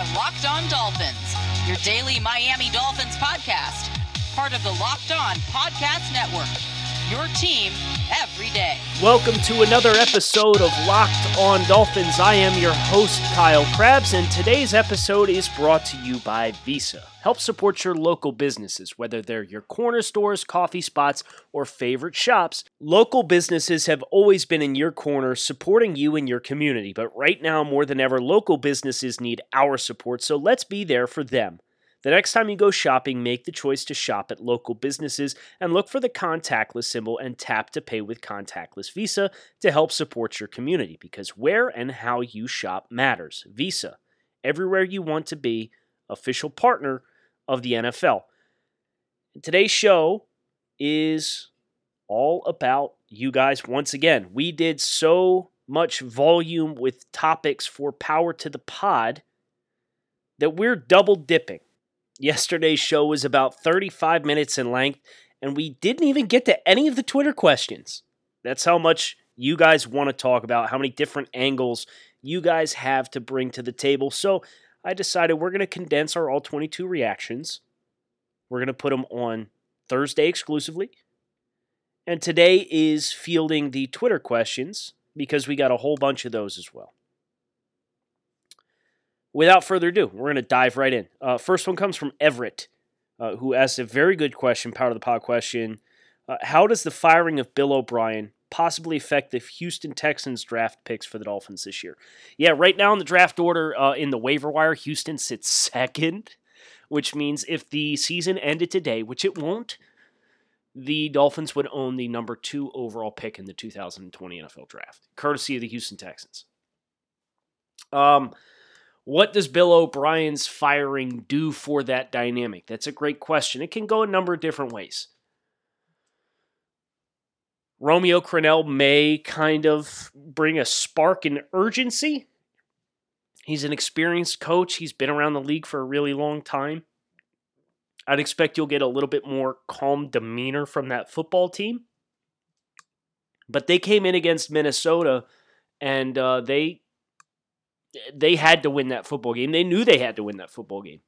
are Locked On Dolphins, your daily Miami Dolphins podcast, part of the Locked On Podcast Network. Your team every day. Welcome to another episode of Locked On Dolphins. I am your host, Kyle Crabbs, and today's episode is brought to you by Visa. Help support your local businesses, whether they're your corner stores, coffee spots, or favorite shops. Local businesses have always been in your corner supporting you and your community, but right now, more than ever, local businesses need our support, so let's be there for them. The next time you go shopping, make the choice to shop at local businesses and look for the contactless symbol and tap to pay with contactless Visa to help support your community because where and how you shop matters. Visa, everywhere you want to be, official partner of the NFL. Today's show is all about you guys once again. We did so much volume with topics for Power to the Pod that we're double dipping. Yesterday's show was about 35 minutes in length, and we didn't even get to any of the Twitter questions. That's how much you guys want to talk about, how many different angles you guys have to bring to the table. So I decided we're going to condense our all 22 reactions. We're going to put them on Thursday exclusively. And today is fielding the Twitter questions because we got a whole bunch of those as well without further ado, we're going to dive right in. Uh, first one comes from Everett, uh, who asked a very good question, Power of the pod question. Uh, how does the firing of Bill O'Brien possibly affect the Houston Texans draft picks for the Dolphins this year? Yeah, right now in the draft order uh, in the waiver wire, Houston sits second, which means if the season ended today, which it won't, the Dolphins would own the number two overall pick in the 2020 NFL draft, courtesy of the Houston Texans. Um, what does Bill O'Brien's firing do for that dynamic? That's a great question. It can go a number of different ways. Romeo Crennel may kind of bring a spark and urgency. He's an experienced coach. He's been around the league for a really long time. I'd expect you'll get a little bit more calm demeanor from that football team. But they came in against Minnesota and uh, they they had to win that football game. They knew they had to win that football game,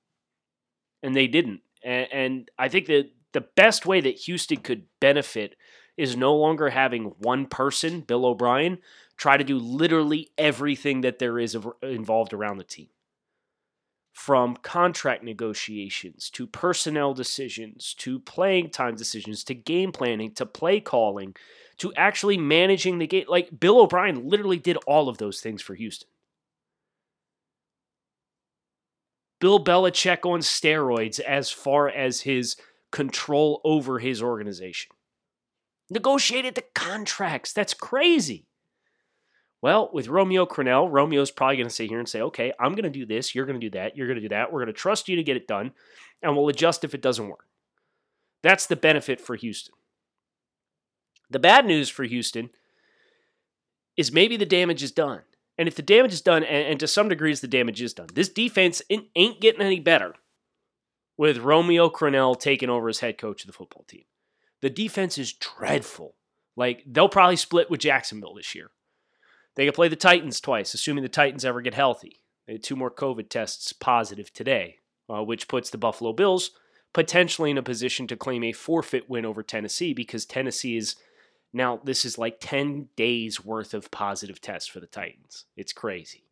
and they didn't. And, and I think that the best way that Houston could benefit is no longer having one person, Bill O'Brien, try to do literally everything that there is involved around the team. From contract negotiations to personnel decisions to playing time decisions to game planning to play calling to actually managing the game. Like Bill O'Brien literally did all of those things for Houston. Bill Belichick on steroids as far as his control over his organization. Negotiated the contracts. That's crazy. Well, with Romeo Crennel, Romeo's probably going to sit here and say, okay, I'm going to do this. You're going to do that. You're going to do that. We're going to trust you to get it done, and we'll adjust if it doesn't work. That's the benefit for Houston. The bad news for Houston is maybe the damage is done. And if the damage is done, and, and to some degrees the damage is done, this defense ain't getting any better with Romeo Crennel taking over as head coach of the football team. The defense is dreadful. Like, they'll probably split with Jacksonville this year. They can play the Titans twice, assuming the Titans ever get healthy. They had two more COVID tests positive today, uh, which puts the Buffalo Bills potentially in a position to claim a forfeit win over Tennessee because Tennessee is now, this is like 10 days worth of positive tests for the Titans. It's crazy.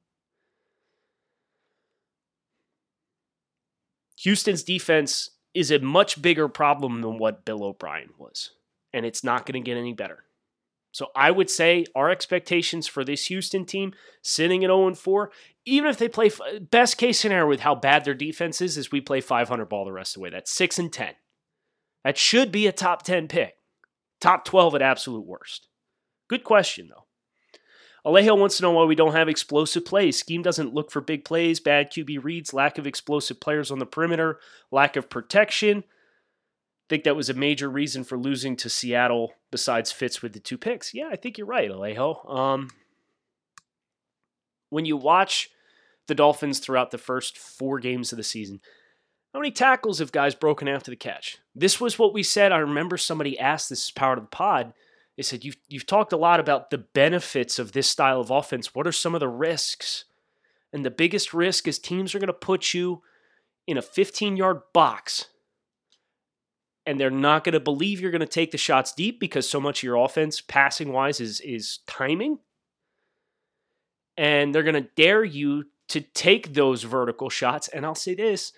Houston's defense is a much bigger problem than what Bill O'Brien was, and it's not going to get any better. So I would say our expectations for this Houston team sitting at 0 4, even if they play best case scenario with how bad their defense is, is we play 500 ball the rest of the way. That's 6 and 10. That should be a top 10 pick. Top 12 at absolute worst. Good question, though. Alejo wants to know why we don't have explosive plays. Scheme doesn't look for big plays, bad QB reads, lack of explosive players on the perimeter, lack of protection. I think that was a major reason for losing to Seattle besides Fitz with the two picks. Yeah, I think you're right, Alejo. Um, when you watch the Dolphins throughout the first four games of the season, how many tackles have guys broken after the catch? This was what we said. I remember somebody asked this is part of the pod. They said, you've, you've talked a lot about the benefits of this style of offense. What are some of the risks? And the biggest risk is teams are going to put you in a 15 yard box and they're not going to believe you're going to take the shots deep because so much of your offense, passing wise, is, is timing. And they're going to dare you to take those vertical shots. And I'll say this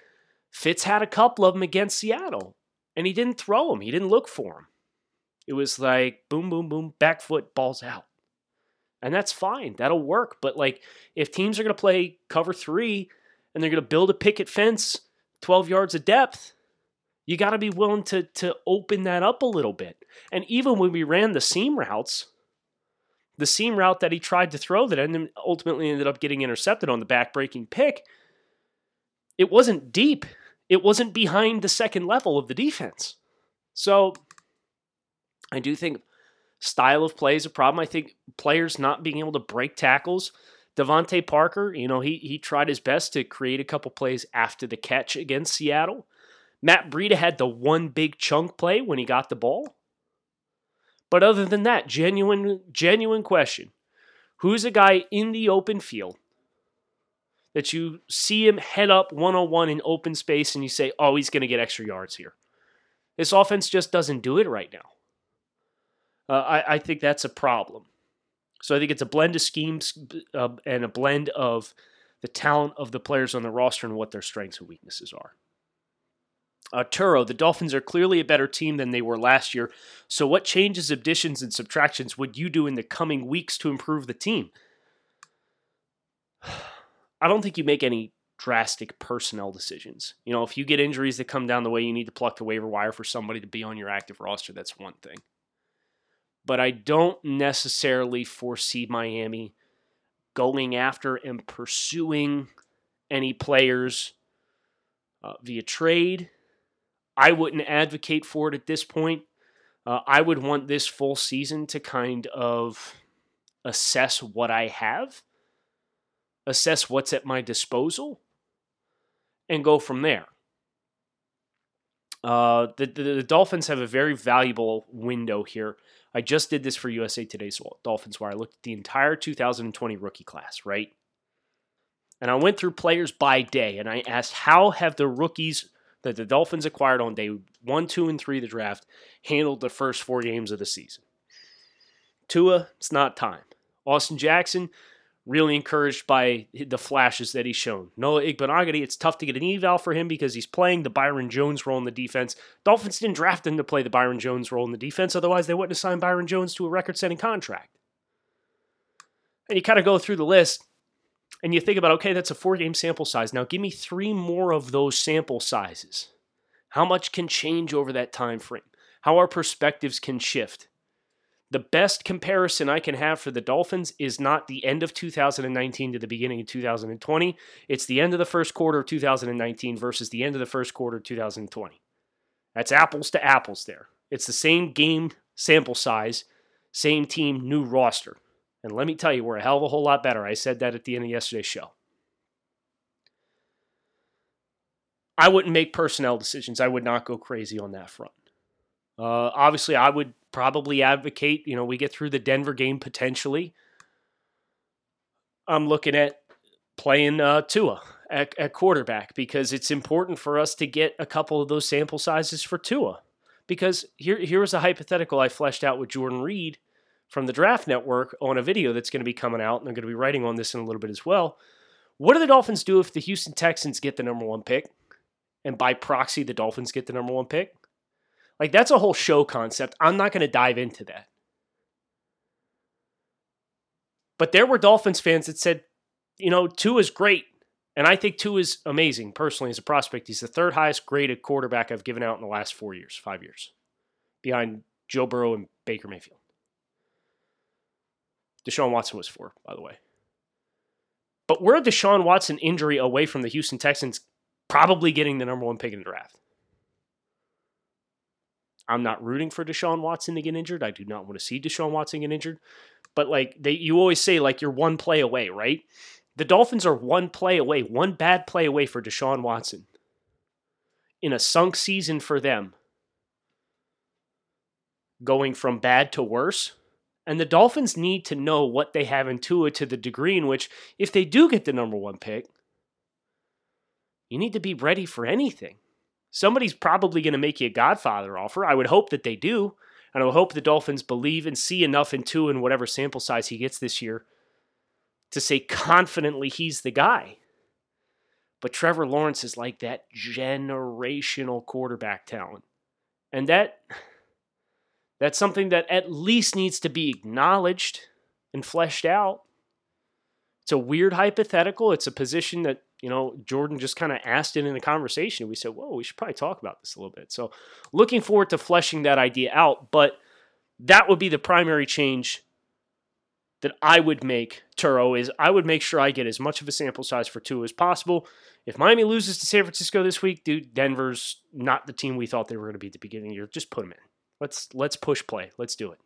Fitz had a couple of them against Seattle, and he didn't throw them, he didn't look for them. It was like boom, boom, boom, back foot, balls out. And that's fine. That'll work. But like if teams are going to play cover three and they're going to build a picket fence 12 yards of depth, you got to be willing to, to open that up a little bit. And even when we ran the seam routes, the seam route that he tried to throw that ended, ultimately ended up getting intercepted on the back-breaking pick, it wasn't deep. It wasn't behind the second level of the defense. So I do think style of play is a problem. I think players not being able to break tackles. DeVante Parker, you know, he he tried his best to create a couple plays after the catch against Seattle. Matt Breida had the one big chunk play when he got the ball. But other than that, genuine genuine question. Who's a guy in the open field that you see him head up 101 in open space and you say, "Oh, he's going to get extra yards here." This offense just doesn't do it right now. Uh, I, I, think that's a problem. So I think it's a blend of schemes uh, and a blend of the talent of the players on the roster and what their strengths and weaknesses are. Uh, Turo, the Dolphins are clearly a better team than they were last year. So, what changes, additions, and subtractions would you do in the coming weeks to improve the team? I don't think you make any drastic personnel decisions. You know, if you get injuries that come down the way, you need to pluck the waiver wire for somebody to be on your active roster. That's one thing but I don't necessarily foresee Miami going after and pursuing any players uh, via trade. I wouldn't advocate for it at this point. Uh, I would want this full season to kind of assess what I have, assess what's at my disposal, and go from there. Uh, the, the, the Dolphins have a very valuable window here I just did this for USA Today's Dolphins where I looked at the entire 2020 rookie class, right? And I went through players by day and I asked how have the rookies that the Dolphins acquired on day one, two, and three of the draft handled the first four games of the season? Tua, it's not time. Austin Jackson, really encouraged by the flashes that he's shown. Noah Igbinoghene, it's tough to get an eval for him because he's playing the Byron Jones role in the defense. Dolphins didn't draft him to play the Byron Jones role in the defense, otherwise they wouldn't have signed Byron Jones to a record-setting contract. And you kind of go through the list and you think about, okay, that's a four-game sample size. Now give me three more of those sample sizes. How much can change over that time frame? How our perspectives can shift the best comparison I can have for the Dolphins is not the end of 2019 to the beginning of 2020. It's the end of the first quarter of 2019 versus the end of the first quarter of 2020. That's apples to apples there. It's the same game sample size, same team, new roster. And let me tell you, we're a hell of a whole lot better. I said that at the end of yesterday's show. I wouldn't make personnel decisions. I would not go crazy on that front. Uh, obviously, I would probably advocate, you know, we get through the Denver game potentially. I'm looking at playing uh, Tua at, at quarterback because it's important for us to get a couple of those sample sizes for Tua. Because here, here was a hypothetical I fleshed out with Jordan Reid from the Draft Network on a video that's going to be coming out, and I'm going to be writing on this in a little bit as well. What do the Dolphins do if the Houston Texans get the number one pick, and by proxy, the Dolphins get the number one pick? Like that's a whole show concept. I'm not going to dive into that. But there were Dolphins fans that said, you know, Tua is great. And I think Tua is amazing personally as a prospect. He's the third highest graded quarterback I've given out in the last four years, five years, behind Joe Burrow and Baker Mayfield. Deshaun Watson was four, by the way. But we're a Deshaun Watson injury away from the Houston Texans probably getting the number one pick in the draft. I'm not rooting for Deshaun Watson to get injured. I do not want to see Deshaun Watson get injured. But like they you always say like you're one play away, right? The Dolphins are one play away, one bad play away for Deshaun Watson. In a sunk season for them. Going from bad to worse And the Dolphins need to know what they have in Tua to the degree in which, if they do get the number one pick, you need to be ready for anything. Somebody's probably going to make you a Godfather offer. I would hope that they do. And I would hope the Dolphins believe and see enough in Tua in whatever sample size he gets this year to say confidently he's the guy. But Trevor Lawrence is like that generational quarterback talent. And that that's something that at least needs to be acknowledged and fleshed out. It's a weird hypothetical. It's a position that, you know, Jordan just kind of asked it in a conversation. We said, whoa, we should probably talk about this a little bit. So looking forward to fleshing that idea out. But that would be the primary change that I would make, Turo, is I would make sure I get as much of a sample size for Tua as possible. If Miami loses to San Francisco this week, dude, Denver's not the team we thought they were going to be at the beginning of the year. Just put them in. Let's let's push play. Let's do it.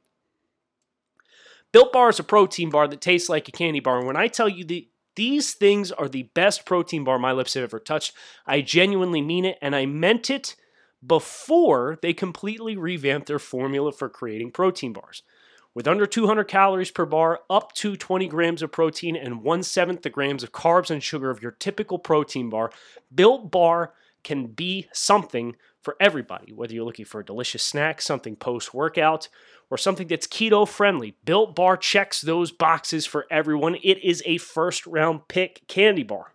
Built Bar is a protein bar that tastes like a candy bar. And when I tell you the these things are the best protein bar my lips have ever touched, I genuinely mean it, and I meant it before they completely revamped their formula for creating protein bars. With under 200 calories per bar, up to 20 grams of protein, and one seventh the grams of carbs and sugar of your typical protein bar, Built Bar can be something for everybody, whether you're looking for a delicious snack, something post workout, or something that's keto friendly. Built Bar checks those boxes for everyone. It is a first round pick candy bar.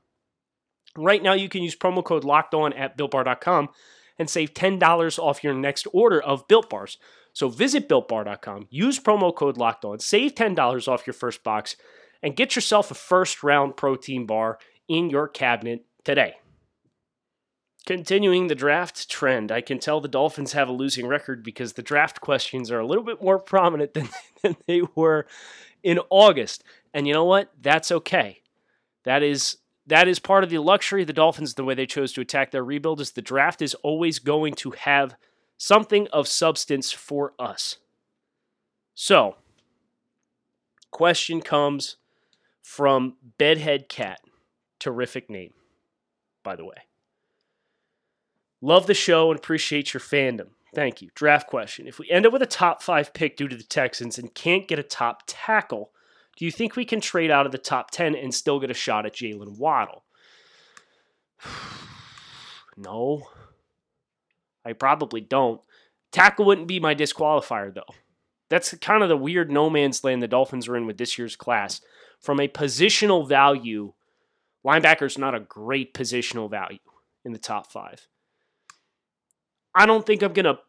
Right now, you can use promo code locked on at builtbar.com and save $10 off your next order of Built Bars. So visit builtbar.com, use promo code locked on, save $10 off your first box, and get yourself a first round protein bar in your cabinet today. Continuing the draft trend, I can tell the Dolphins have a losing record because the draft questions are a little bit more prominent than, than they were in August. And you know what? That's okay. That is that is part of the luxury of the Dolphins, the way they chose to attack their rebuild is the draft is always going to have something of substance for us. So, question comes from Bedhead Cat. Terrific name, by the way. Love the show and appreciate your fandom. Thank you. Draft question. If we end up with a top five pick due to the Texans and can't get a top tackle, do you think we can trade out of the top 10 and still get a shot at Jaylen Waddle? no. I probably don't. Tackle wouldn't be my disqualifier, though. That's kind of the weird no man's land the Dolphins are in with this year's class. From a positional value, linebacker's not a great positional value in the top five. I don't think I'm going to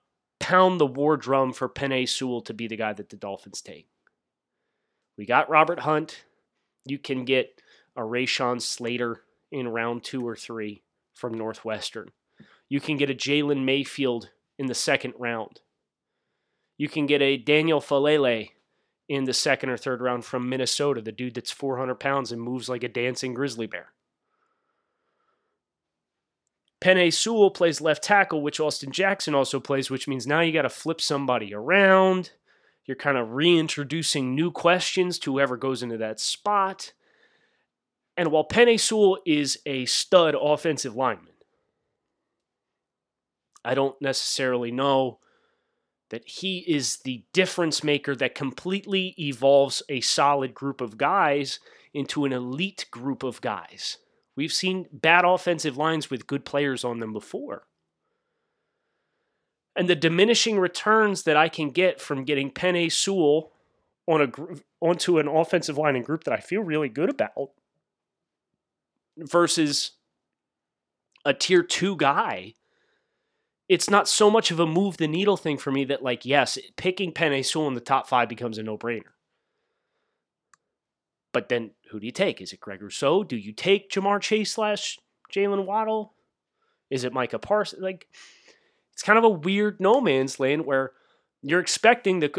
pound the war drum for Penei Sewell to be the guy that the Dolphins take. We got Robert Hunt. You can get a Rashawn Slater in round two or three from Northwestern. You can get a Jalen Mayfield in the second round. You can get a Daniel Faalele in the second or third round from Minnesota, the dude that's 400 pounds and moves like a dancing grizzly bear. Penei Sewell plays left tackle, which Austin Jackson also plays, which means now you got to flip somebody around. You're kind of reintroducing new questions to whoever goes into that spot. And while Penei Sewell is a stud offensive lineman, I don't necessarily know that he is the difference maker that completely evolves a solid group of guys into an elite group of guys. We've seen bad offensive lines with good players on them before. And the diminishing returns that I can get from getting Penei Sewell on a onto an offensive line and group that I feel really good about versus a tier two guy, it's not so much of a move the needle thing for me that like yes, picking Penei Sewell in the top five becomes a no brainer. But then who do you take? Is it Greg Rousseau? Do you take Ja'Marr Chase slash Jaylen Waddle? Is it Micah Parsons? Like, it's kind of a weird no man's land where you're expecting the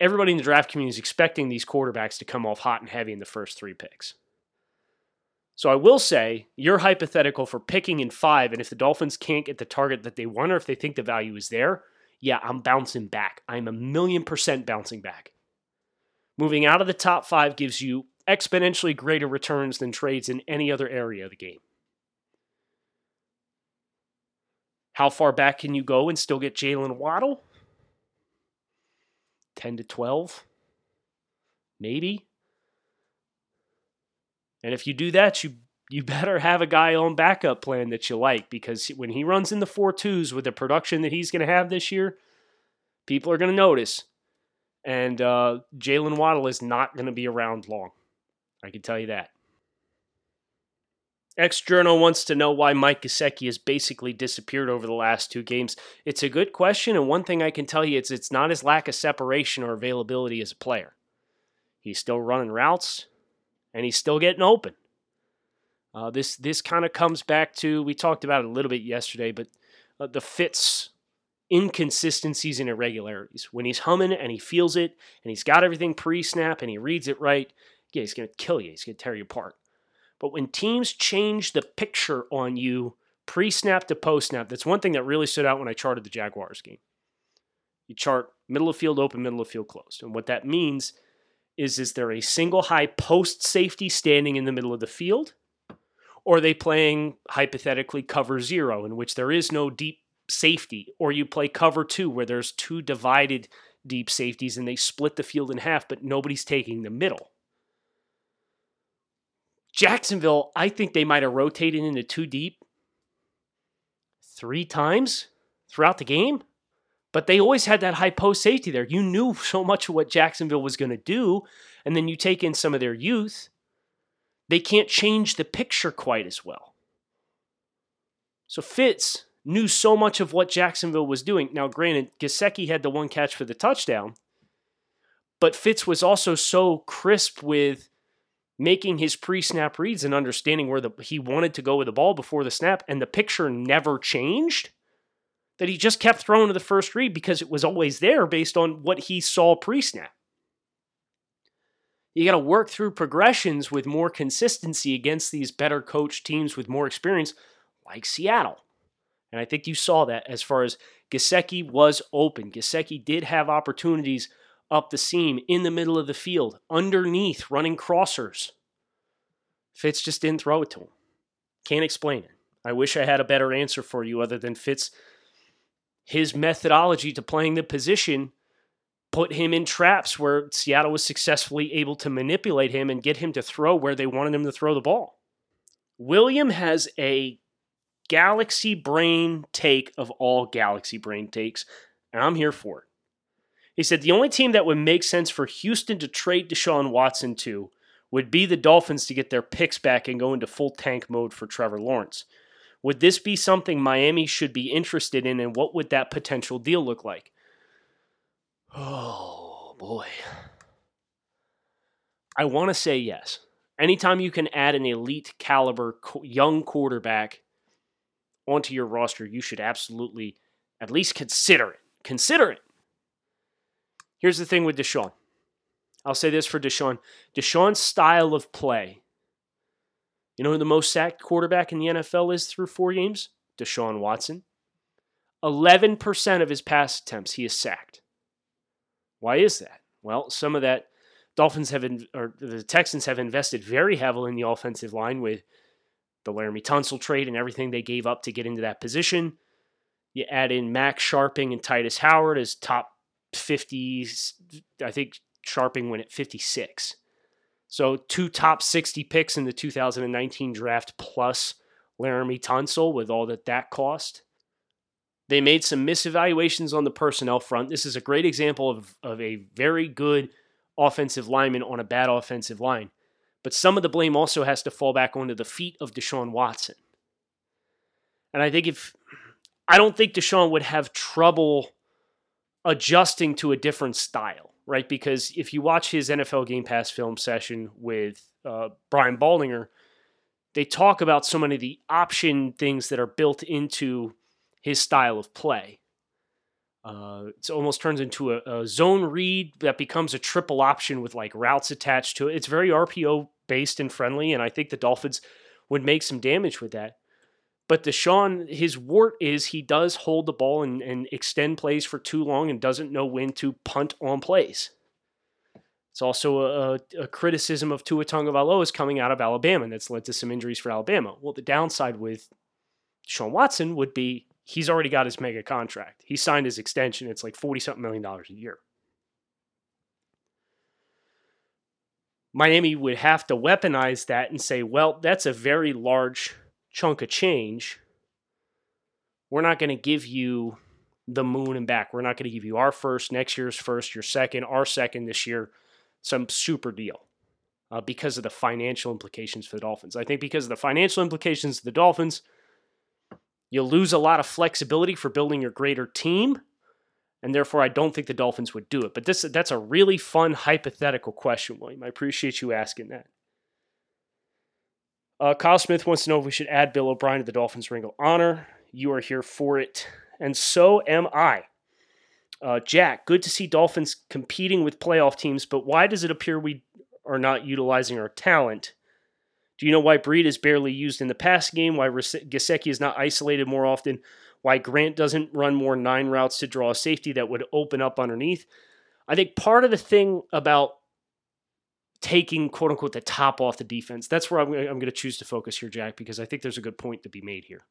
everybody in the draft community is expecting these quarterbacks to come off hot and heavy in the first three picks. So I will say you're hypothetical for picking in five, and if the Dolphins can't get the target that they want, or if they think the value is there, yeah, I'm bouncing back. I'm a million percent bouncing back. Moving out of the top five gives you exponentially greater returns than trades in any other area of the game. How far back can you go and still get Jaylen Waddle? 10 to 12. Maybe. And if you do that, you you better have a guy on backup plan that you like because when he runs in the four twos with the production that he's going to have this year, people are going to notice. And uh, Jaylen Waddle is not going to be around long. I can tell you that. X Journal wants to know why Mike Gesicki has basically disappeared over the last two games. It's a good question, and one thing I can tell you is it's not his lack of separation or availability as a player. He's still running routes, and he's still getting open. Uh, this this kind of comes back to we talked about it a little bit yesterday, but uh, the fits, inconsistencies and irregularities. When he's humming and he feels it, and he's got everything pre-snap and he reads it right, yeah, he's going to kill you. He's going to tear you apart. But when teams change the picture on you pre snap to post snap, that's one thing that really stood out when I charted the Jaguars game. You chart middle of field open, middle of field closed. And what that means is is there a single high post safety standing in the middle of the field? Or are they playing hypothetically cover zero, in which there is no deep safety? Or you play cover two, where there's two divided deep safeties and they split the field in half, but nobody's taking the middle. Jacksonville, I think they might have rotated into two deep three times throughout the game, but they always had that high post safety there. You knew so much of what Jacksonville was going to do, and then you take in some of their youth. They can't change the picture quite as well. So Fitz knew so much of what Jacksonville was doing. Now, granted, Gesicki had the one catch for the touchdown, but Fitz was also so crisp with making his pre-snap reads and understanding where the, he wanted to go with the ball before the snap, and the picture never changed. That he just kept throwing to the first read because it was always there based on what he saw pre-snap. You got to work through progressions with more consistency against these better coached teams with more experience, like Seattle. And I think you saw that as far as Gesicki was open. Gesicki did have opportunities up the seam in the middle of the field, underneath, running crossers. Fitz just didn't throw it to him. Can't explain it. I wish I had a better answer for you other than Fitz. His methodology to playing the position put him in traps where Seattle was successfully able to manipulate him and get him to throw where they wanted him to throw the ball. William has a galaxy brain take of all galaxy brain takes, and I'm here for it. He said the only team that would make sense for Houston to trade Deshaun Watson to would be the Dolphins to get their picks back and go into full tank mode for Trevor Lawrence. Would this be something Miami should be interested in, and what would that potential deal look like? Oh, boy. I want to say yes. Anytime you can add an elite caliber young quarterback onto your roster, you should absolutely at least consider it. Consider it. Here's the thing with Deshaun. I'll say this for Deshaun. Deshaun's style of play. You know who the most sacked quarterback in the NFL is through four games? Deshaun Watson. 11% of his pass attempts he is sacked. Why is that? Well, some of that Dolphins have in, or the Texans have invested very heavily in the offensive line with the Laremy Tunsil trade and everything they gave up to get into that position. You add in Max Scharping and Tytus Howard as top 50s. I think Scharping went at 56. So two top 60 picks in the 2019 draft plus Laremy Tunsil with all that that cost. They made some misevaluations on the personnel front. This is a great example of, of a very good offensive lineman on a bad offensive line. But some of the blame also has to fall back onto the feet of Deshaun Watson. And I think if I don't think Deshaun would have trouble adjusting to a different style, right? Because if you watch his NFL Game Pass film session with uh, Brian Baldinger, they talk about so many of the option things that are built into his style of play. Uh, it almost turns into a, a, zone read that becomes a triple option with like routes attached to it. It's very RPO based and friendly, and I think the Dolphins would make some damage with that. But Deshaun, his wart is he does hold the ball and, and extend plays for too long and doesn't know when to punt on plays. It's also a, a criticism of Tua Tagovailoa is coming out of Alabama, and that's led to some injuries for Alabama. Well, the downside with Deshaun Watson would be he's already got his mega contract. He signed his extension. It's like 40 something million dollars a year. Miami would have to weaponize that and say, well, that's a very large chunk of change. We're not going to give you the moon and back. We're not going to give you our first, next year's first, your second, our second this year, some super deal uh, because of the financial implications for the Dolphins. I think because of the financial implications of the Dolphins, you'll lose a lot of flexibility for building your greater team. And therefore, I don't think the Dolphins would do it. But this that's a really fun hypothetical question, William. I appreciate you asking that. Uh, Kyle Smith wants to know if we should add Bill O'Brien to the Dolphins Ring of Honor. You are here for it, and so am I. Uh, Jack, good to see Dolphins competing with playoff teams, but why does it appear we are not utilizing our talent? Do you know why Breed is barely used in the pass game? Why Gesicki is not isolated more often? Why Grant doesn't run more nine routes to draw a safety that would open up underneath? I think part of the thing about taking quote unquote the top off the defense. That's where I'm, I'm going to choose to focus here, Jack, because I think there's a good point to be made here.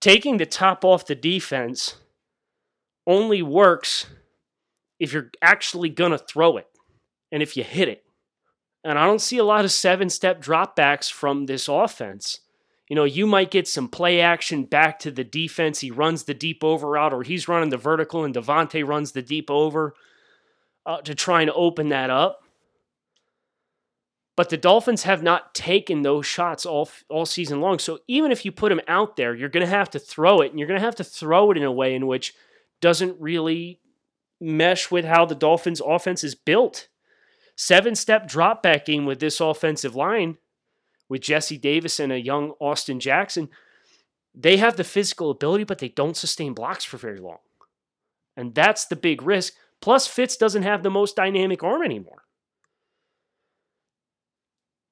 Taking the top off the defense only works if you're actually going to throw it and if you hit it. And I don't see a lot of seven step dropbacks from this offense. You know, you might get some play action back to the defense. He runs the deep over route, or he's running the vertical, and DeVante runs the deep over uh, to try and open that up. But the Dolphins have not taken those shots all all season long. So even if you put them out there, you're going to have to throw it, and you're going to have to throw it in a way in which doesn't really mesh with how the Dolphins' offense is built. Seven step drop back game with this offensive line, with Jesse Davis and a young Austin Jackson. They have the physical ability, but they don't sustain blocks for very long. And that's the big risk. Plus, Fitz doesn't have the most dynamic arm anymore.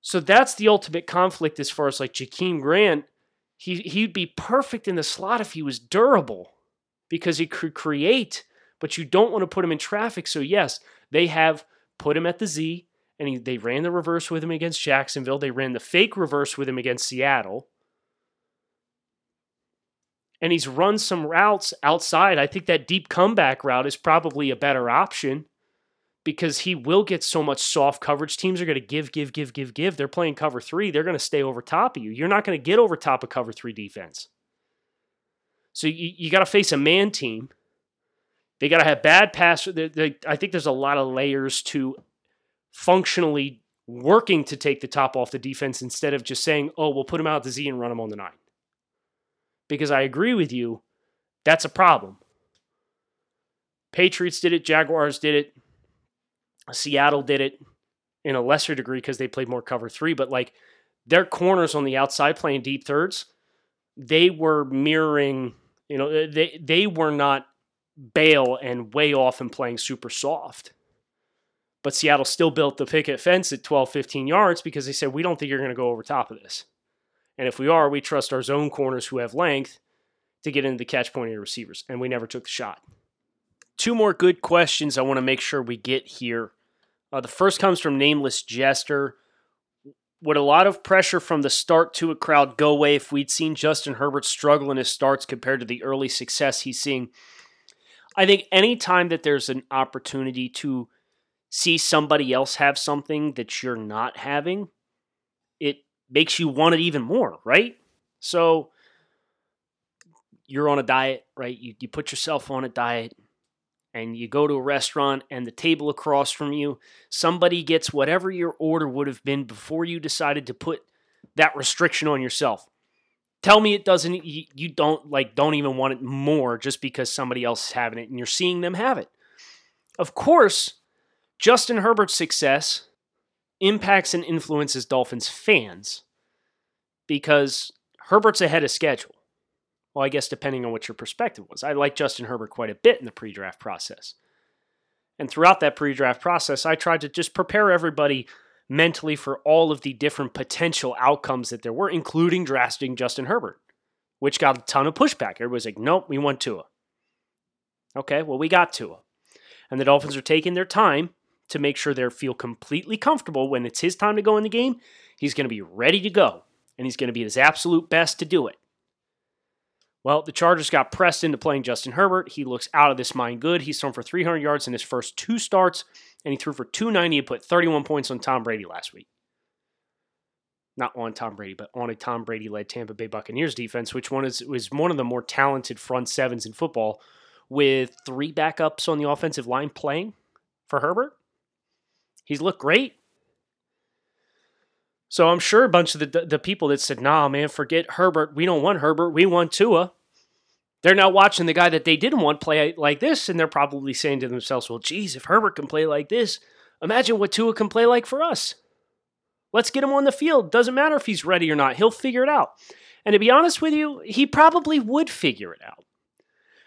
So that's the ultimate conflict as far as like Jakeem Grant. He he'd be perfect in the slot if he was durable because he could create, but you don't want to put him in traffic. So yes, they have put him at the Z and he, they ran the reverse with him against Jacksonville. They ran the fake reverse with him against Seattle. And he's run some routes outside. I think that deep comeback route is probably a better option because he will get so much soft coverage. Teams are going to give, give, give, give, give. They're playing cover three. They're going to stay over top of you. You're not going to get over top of cover three defense. So you, you got to face a man team. They got to have bad pass. They, they, I think there's a lot of layers to functionally working to take the top off the defense instead of just saying, oh, we'll put him out the Z and run him on the nine. Because I agree with you, that's a problem. Patriots did it, Jaguars did it, Seattle did it in a lesser degree because they played more cover three, but like their corners on the outside playing deep thirds, they were mirroring, you know, they they were not bail and way off and playing super soft. But Seattle still built the picket fence at 12, 15 yards because they said, we don't think you're going to go over top of this. And if we are, we trust our zone corners who have length to get into the catch point of your receivers. And we never took the shot. Two more good questions I want to make sure we get here uh, the first comes from Nameless Jester. Would a lot of pressure from the start to a crowd go away if we'd seen Justin Herbert struggle in his starts compared to the early success he's seeing? I think anytime that there's an opportunity to see somebody else have something that you're not having, it makes you want it even more, right? So you're on a diet, right? You, you put yourself on a diet and you go to a restaurant and the table across from you, somebody gets whatever your order would have been before you decided to put that restriction on yourself. Tell me it doesn't you don't like don't even want it more just because somebody else is having it and you're seeing them have it. Of course, Justin Herbert's success impacts and influences Dolphins fans because Herbert's ahead of schedule. Well, I guess depending on what your perspective was. I liked Justin Herbert quite a bit in the pre draft process. And throughout that pre draft process, I tried to just prepare everybody mentally for all of the different potential outcomes that there were, including drafting Justin Herbert, which got a ton of pushback. Everybody's like, nope, we want Tua. Okay, well, we got Tua. And the Dolphins are taking their time to make sure they feel completely comfortable when it's his time to go in the game. He's going to be ready to go, and he's going to be his absolute best to do it. Well, the Chargers got pressed into playing Justin Herbert. He looks out of this mind good. He's thrown for 300 yards in his first two starts, and he threw for 290 and put 31 points on Tom Brady last week. Not on Tom Brady, but on a Tom Brady led Tampa Bay Buccaneers defense, which one is was one of the more talented front sevens in football, with three backups on the offensive line playing for Herbert. He's looked great. So I'm sure a bunch of the the people that said, "Nah, man, forget Herbert. We don't want Herbert. We want Tua." They're now watching the guy that they didn't want play like this, and they're probably saying to themselves, "Well, geez, if Herbert can play like this, imagine what Tua can play like for us. Let's get him on the field. Doesn't matter if he's ready or not. He'll figure it out." And to be honest with you, he probably would figure it out.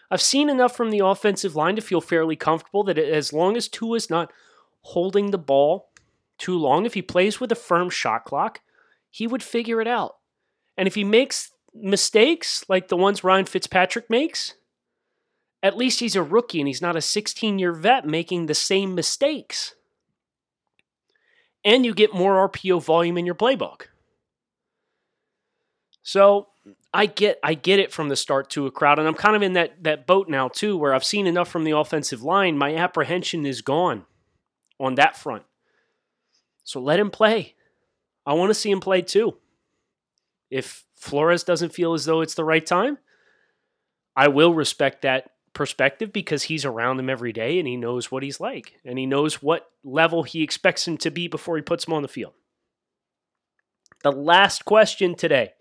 I've seen enough from the offensive line to feel fairly comfortable that as long as Tua's not holding the ball too long, if he plays with a firm shot clock, he would figure it out. And if he makes mistakes like the ones Ryan Fitzpatrick makes, at least he's a rookie and he's not a 16 year vet making the same mistakes. And you get more RPO volume in your playbook. So I get I get it from the start to a crowd, and I'm kind of in that that boat now too, where I've seen enough from the offensive line. My apprehension is gone on that front. So let him play. I want to see him play too. If Flores doesn't feel as though it's the right time, I will respect that perspective because he's around him every day and he knows what he's like and he knows what level he expects him to be before he puts him on the field. The last question today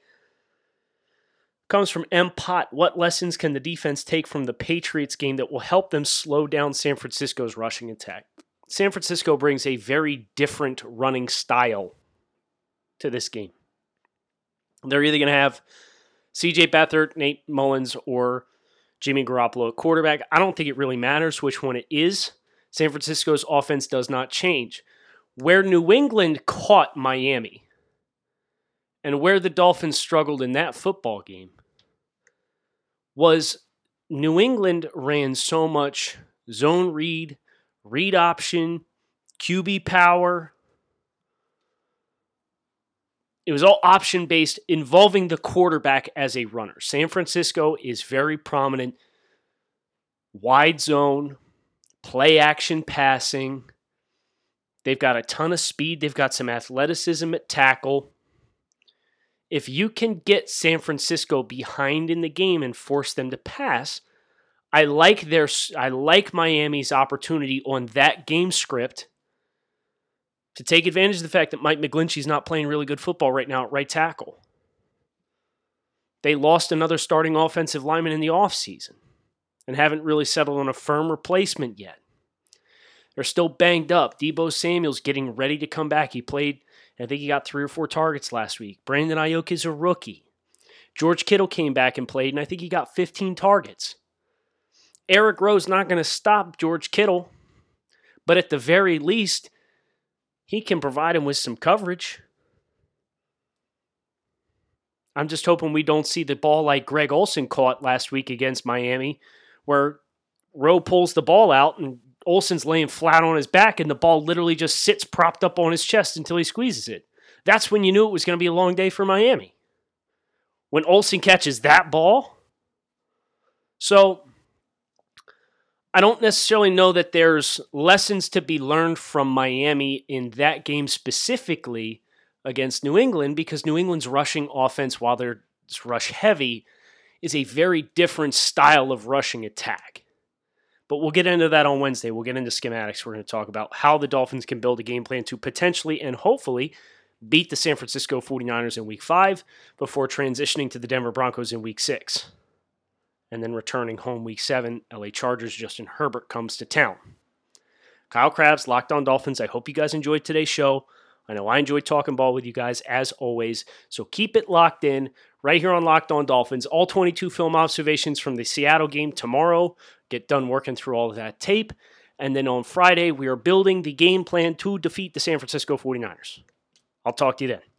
comes from M. Pot. What lessons can the defense take from the Patriots game that will help them slow down San Francisco's rushing attack? San Francisco brings a very different running style to this game. They're either going to have CJ Beathard, Nate Mullens, or Jimmy Garoppolo at quarterback. I don't think it really matters which one it is. San Francisco's offense does not change. Where New England caught Miami and where the Dolphins struggled in that football game was New England ran so much zone read, read option, QB power. It was all option based involving the quarterback as a runner. San Francisco is very prominent. Wide zone, play action passing. They've got a ton of speed. They've got some athleticism at tackle. If you can get San Francisco behind in the game and force them to pass, I like their I like Miami's opportunity on that game script to take advantage of the fact that Mike McGlinchey's not playing really good football right now at right tackle. They lost another starting offensive lineman in the offseason and haven't really settled on a firm replacement yet. They're still banged up. Deebo Samuel's getting ready to come back. He played, I think he got three or four targets last week. Brandon Aiyuk is a rookie. George Kittle came back and played, and I think he got 15 targets. Eric Rowe's not going to stop George Kittle, but at the very least, he can provide him with some coverage. I'm just hoping we don't see the ball like Greg Olsen caught last week against Miami, where Rowe pulls the ball out and Olsen's laying flat on his back and the ball literally just sits propped up on his chest until he squeezes it. That's when you knew it was going to be a long day for Miami. When Olsen catches that ball. So I don't necessarily know that there's lessons to be learned from Miami in that game specifically against New England because New England's rushing offense, while they're rush heavy, is a very different style of rushing attack. But we'll get into that on Wednesday. We'll get into schematics. We're going to talk about how the Dolphins can build a game plan to potentially and hopefully beat the San Francisco 49ers in week five before transitioning to the Denver Broncos in week six and then returning home week seven, LA Chargers Justin Herbert comes to town. Kyle Crabbs, Locked On Dolphins. I hope you guys enjoyed today's show. I know I enjoyed talking ball with you guys as always. So keep it locked in right here on Locked On Dolphins. All 22 film observations from the Seattle game tomorrow. Get done working through all of that tape. And then on Friday, we are building the game plan to defeat the San Francisco 49ers. I'll talk to you then.